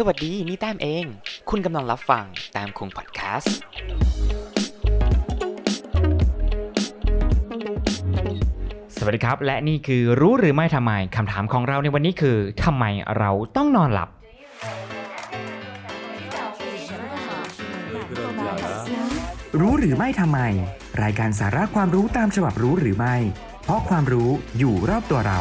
สวัสดีนี่แต้มเอง คุณกำลังรับฟังแต้มคงพอดแคสต์สวัสดีครับ และนี่คือรู้หรือไม่ทำไมคำถามของเราในวันนี้คือทำไมเราต้องนอนหลับ รู้หรือไม่ทำไม รายการสาระความรู้ตามฉบับรู้หรือไม่ เพราะความรู้อยู่รอบตัวเรา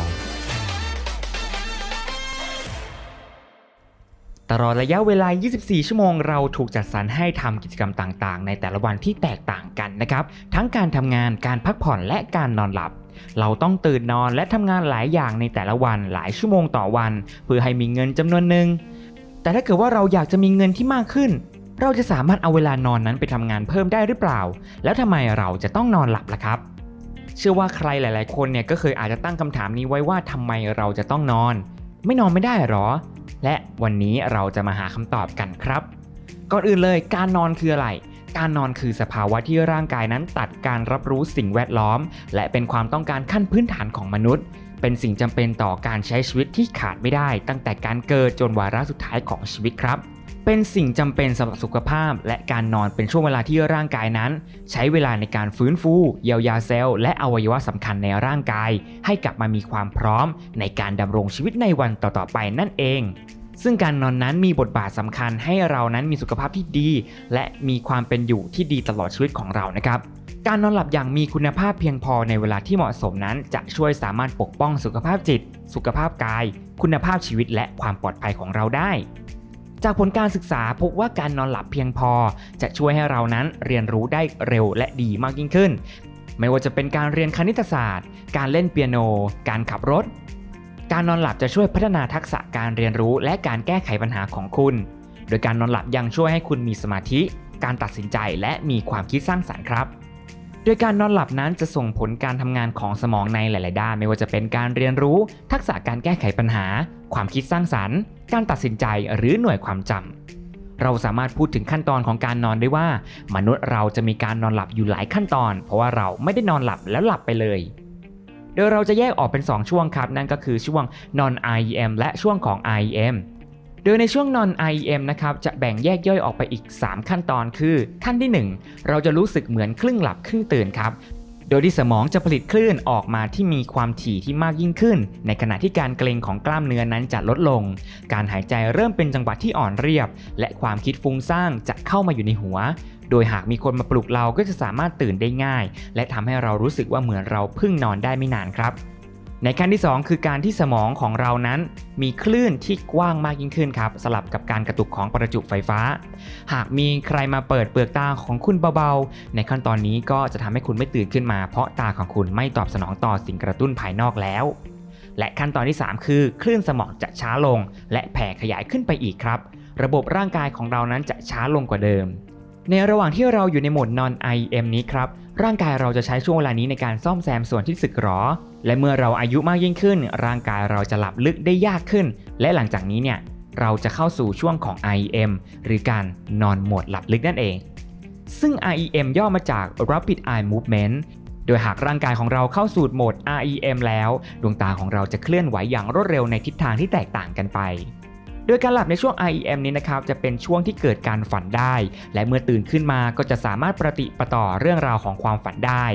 ลอดระยะเวลา 24 ชั่วโมง เราถูกจัดสรรให้ทำกิจกรรมต่างๆ ในแต่ละวันที่แตกต่างกันนะครับ ทั้งการทำงาน การพักผ่อน และการนอนหลับ เราต้องตื่นนอนและทำงานหลายอย่างในแต่ละวันหลายชั่วโมงต่อวัน เพื่อให้มีเงินจำนวนหนึ่ง แต่ถ้าเกิดว่าเราอยากจะมีเงินที่มากขึ้น เราจะสามารถเอาเวลานอนนั้นไปทำงานเพิ่มได้หรือเปล่า แล้วทำไมเราจะต้องนอนหลับล่ะครับเชื่อว่าใครหลาย ๆ คนเนี่ยก็เคยอาจจะตั้งคำถามนี้ไว้ว่าทำไมเราจะต้องนอน ไม่นอนไม่ได้หรอ และวันนี้เราจะมาหาคำตอบกันครับ ก่อนอื่นเลยการนอนคืออะไร การนอนคือสภาวะที่ร่างกายนั้นตัดการรับรู้สิ่งแวดล้อม และเป็นความต้องการขั้นพื้นฐานของมนุษย์ เป็นสิ่งจำเป็นต่อการใช้ชีวิตที่ขาดไม่ได้ ตั้งแต่การเกิดจนวาระสุดท้ายของชีวิตครับ เป็นสิ่งจำเป็นสำหรับสุขภาพ และการนอนเป็นช่วงเวลาที่ร่างกายนั้น ใช้เวลาในการฟื้นฟู เยียวยาเซลล์ และอวัยวะสำคัญในร่างกาย ให้กลับมามีความพร้อม ในการดำรงชีวิตในวันต่อๆไปนั่นเอง ซึ่งการนอนนั้นมีบทบาทสำคัญให้เรานั้นมีสุขภาพที่ดี และมีความเป็นอยู่ที่ดีตลอดชีวิตของเรานะครับการนอนหลับอย่างมีคุณภาพเพียงพอในเวลาที่เหมาะสมนั้น จะช่วยสามารถปกป้องสุขภาพจิต สุขภาพกาย คุณภาพชีวิตและความปลอดภัยของเราได้ จากผลการศึกษาพบว่าการนอนหลับเพียงพอ จะช่วยให้เรานั้นเรียนรู้ได้เร็วและดีมากยิ่งขึ้น ไม่ว่าจะเป็นการเรียนคณิตศาสตร์ การเล่นเปียโน การขับรถ การนอนหลับจะช่วยพัฒนาทักษะการเรียนรู้และการแก้ไขปัญหาของคุณ โดยการนอนหลับยังช่วยให้คุณมีสมาธิ การตัดสินใจและมีความคิดสร้างสรรค์ครับ ดยการนอนหลับนั้นจะส่งผลการทำงานของสมองในหลาย ๆ ด้าน ไม่ว่าจะเป็นการเรียนรู้ ทักษะการแก้ไขปัญหา ความคิดสร้างสรรค์ การตัดสินใจหรือหน่วยความจำเราสามารถพูดถึงขั้นตอนของการนอนได้ว่า มนุษย์เราจะมีการนอนหลับอยู่หลายขั้นตอน เพราะว่าเราไม่ได้นอนหลับแล้วหลับไปเลย โดยเราจะแยกออกเป็น 2 ช่วงครับ นั่นก็คือช่วง non IEM และช่วงของ IEM ดยในช่วง non IEM นะครับจะแบ่งแยกย่อยออกไปอีก 3 ขั้นตอนคือ ขั้นที่ 1 เราจะรู้สึกเหมือนครึ่งหลับครึ่งตื่นครับโดยที่สมองจะผลิตคลื่นออกมาที่มีความถี่ที่มากยิ่งขึ้น ในขณะที่การเกร็งของกล้ามเนื้อนั้นจะลดลง การหายใจเริ่มเป็นจังหวะที่อ่อนเรียบ และความคิดฟุ้งซ่านจะเข้ามาอยู่ในหัว โดยหากมีคนมาปลุกเราก็จะสามารถตื่นได้ง่าย และทำให้เรารู้สึกว่าเหมือนเราเพิ่งนอนได้ไม่นานครับ ในขั้นที่ 2 คือการที่สมองของเรานั้น มีคลื่นที่กว้างมากยิ่งขึ้นครับ สลับกับการกระตุกของประจุไฟฟ้า หากมีใครมาเปิดเปลือกตาของคุณเบาๆ ในขั้นตอนนี้ก็จะทำให้คุณไม่ตื่นขึ้นมา เพราะตาของคุณไม่ตอบสนองต่อสิ่งกระตุ้นภายนอกแล้ว และขั้นตอนที่ 3 คือ คลื่นสมองจะช้าลง และแผ่ขยายขึ้นไปอีกครับ ระบบร่างกายของเรานั้นจะช้าลงกว่าเดิม ในระหว่างที่เราอยู่ในโหมด non IEM นี้ครับ ร่างกายเราจะใช้ช่วงเวลานี้ในการซ่อมแซมส่วนที่สึกหรอ และเมื่อเราอายุมากยิ่งขึ้น ร่างกายเราจะหลับลึกได้ยากขึ้น และหลังจากนี้เนี่ยเราจะเข้าสู่ช่วงของ IEM หรือการนอนโหมดหลับลึกนั่นเอง ซึ่ง REM ย่อมาจาก Rapid Eye Movement โดยหากร่างกายของเราเข้าสู่โหมด REM แล้ว ดวงตาของเราจะเคลื่อนไหวอย่างรวดเร็วในทิศทางที่แตกต่างกันไป โดยการหลับในช่วง REM นี้นะครับจะเป็นช่วงที่เกิดการฝันได้ และเมื่อตื่นขึ้นมาก็จะสามารถประติประต่อเรื่องราวของความฝันได้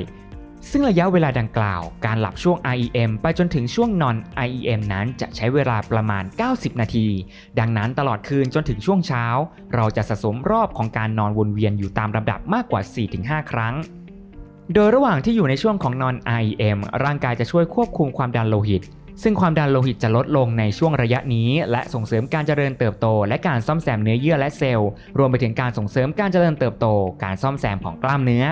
ซึ่งระยะเวลาดังกล่าว การหลับช่วง REM ไปจนถึงช่วง non REM นั้นจะใช้เวลาประมาณ 90 นาที ดังนั้นตลอดคืนจนถึงช่วงเช้า เราจะสะสมรอบของการนอนวนเวียนอยู่ตามลำดับมากกว่า 4-5 ครั้งโดยระหว่างที่อยู่ในช่วงของ non REM ร่างกายจะช่วยควบคุมความดันโลหิต ซึ่งความดันโลหิตจะลดลงในช่วงระยะนี้ และส่งเสริมการเจริญเติบโต และการซ่อมแซมเนื้อเยื่อและเซลล์รวมไปถึงการส่งเสริมการเจริญเติบโต การซ่อมแซมของกล้ามเนื้อ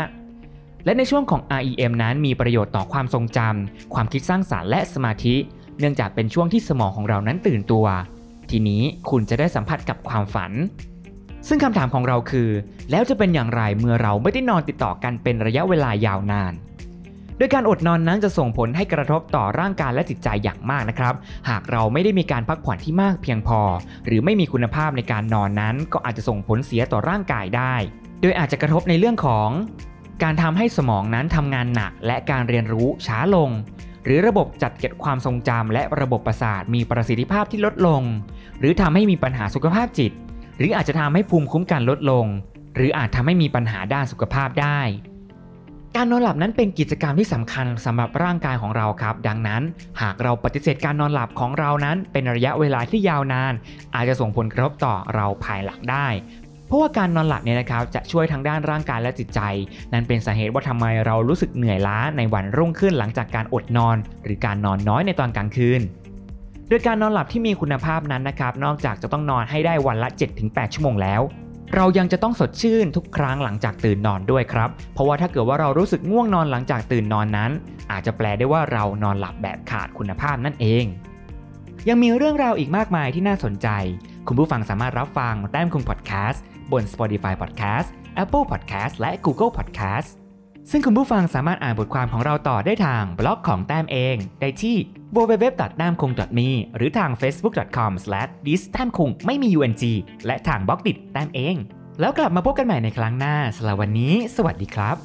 และในช่วงของ REM นั้นมีประโยชน์ต่อความทรงจำความคิดสร้างสารรค์และสมาธิ เนื่องจากเป็นช่วงที่สมองของเรานั้นตื่นตัว ทีนี้คุณจะได้สัมผัสกับความฝัน ซึ่งคำถามของเราคือ แล้วจะเป็นอย่างไรเมื่อเราไม่ได้นอนติดต่อกันเป็นระยะเวลายาวนาน โดยการอดนอนนั้นจะส่งผลให้กระทบต่อร่างกายและจิตใจอย่างมากนะครับ หากเราไม่ได้มีการพักผ่อนที่มากเพียงพอ หรือไม่มีคุณภาพในการนอนนั้น ก็อาจจะส่งผลเสียต่อร่างกายได้ โดยอาจจะกระทบในเรื่องของ การทำให้สมองนั้นทำงานหนัก และการเรียนรู้ช้าลง หรือระบบจัดเก็บความทรงจำและระบบประสาทมีประสิทธิภาพที่ลดลง หรือทำให้มีปัญหาสุขภาพจิต หรืออาจจะทำให้ภูมิคุ้มกันลดลง หรืออาจทำให้มีปัญหาด้านสุขภาพได้ การนอนหลับนั้นเป็นกิจกรรมที่สำคัญสำหรับร่างกายของเราครับ ดังนั้น หากเราปฏิเสธการนอนหลับของเรานั้น เป็นระยะเวลาที่ยาวนาน อาจจะส่งผลกระทบต่อเราภายหลังได้ เพราะว่าการนอนหลับเนี่ยนะครับจะช่วยทั้งด้านร่างกายและจิตใจ นั่นเป็นสาเหตุว่าทำไมเรารู้สึกเหนื่อยล้าในวันรุ่งขึ้นหลังจากการอดนอน หรือการนอนน้อยในตอนกลางคืนโดยการนอนหลับที่มีคุณภาพนั้นนะครับนอกจากจะต้องนอนให้ได้วันละ 7-8 ชั่วโมงแล้ว เรายังจะต้องสดชื่นทุกครั้งหลังจากตื่นนอนด้วยครับ เพราะว่าถ้าเกิดว่าเรารู้สึกง่วงนอนหลังจากตื่นนอนนั้น อาจจะแปลได้ว่าเรานอนหลับแบบขาดคุณภาพนั่นเอง ยังมีเรื่องราวอีกมากมายที่น่าสนใจ คุณผู้ฟังสามารถรับฟังแต้มคุงพอดแคสต์บน Spotify Podcast Apple Podcast และ Google Podcast ซึ่งคุณผู้ฟังสามารถอ่านบทความของเราต่อได้ทางบล็อกของแต้มเอง ได้ที่ w w w t a m k u n g m e หรือทาง facebook.com d i s t a m k u n g ไม่มี ung และทางบล็อกดิแต้มเอง แล้วกลับมาพบกันใหม่ในครั้งหน้าสำหรับวันนี้ สวัสดีครับ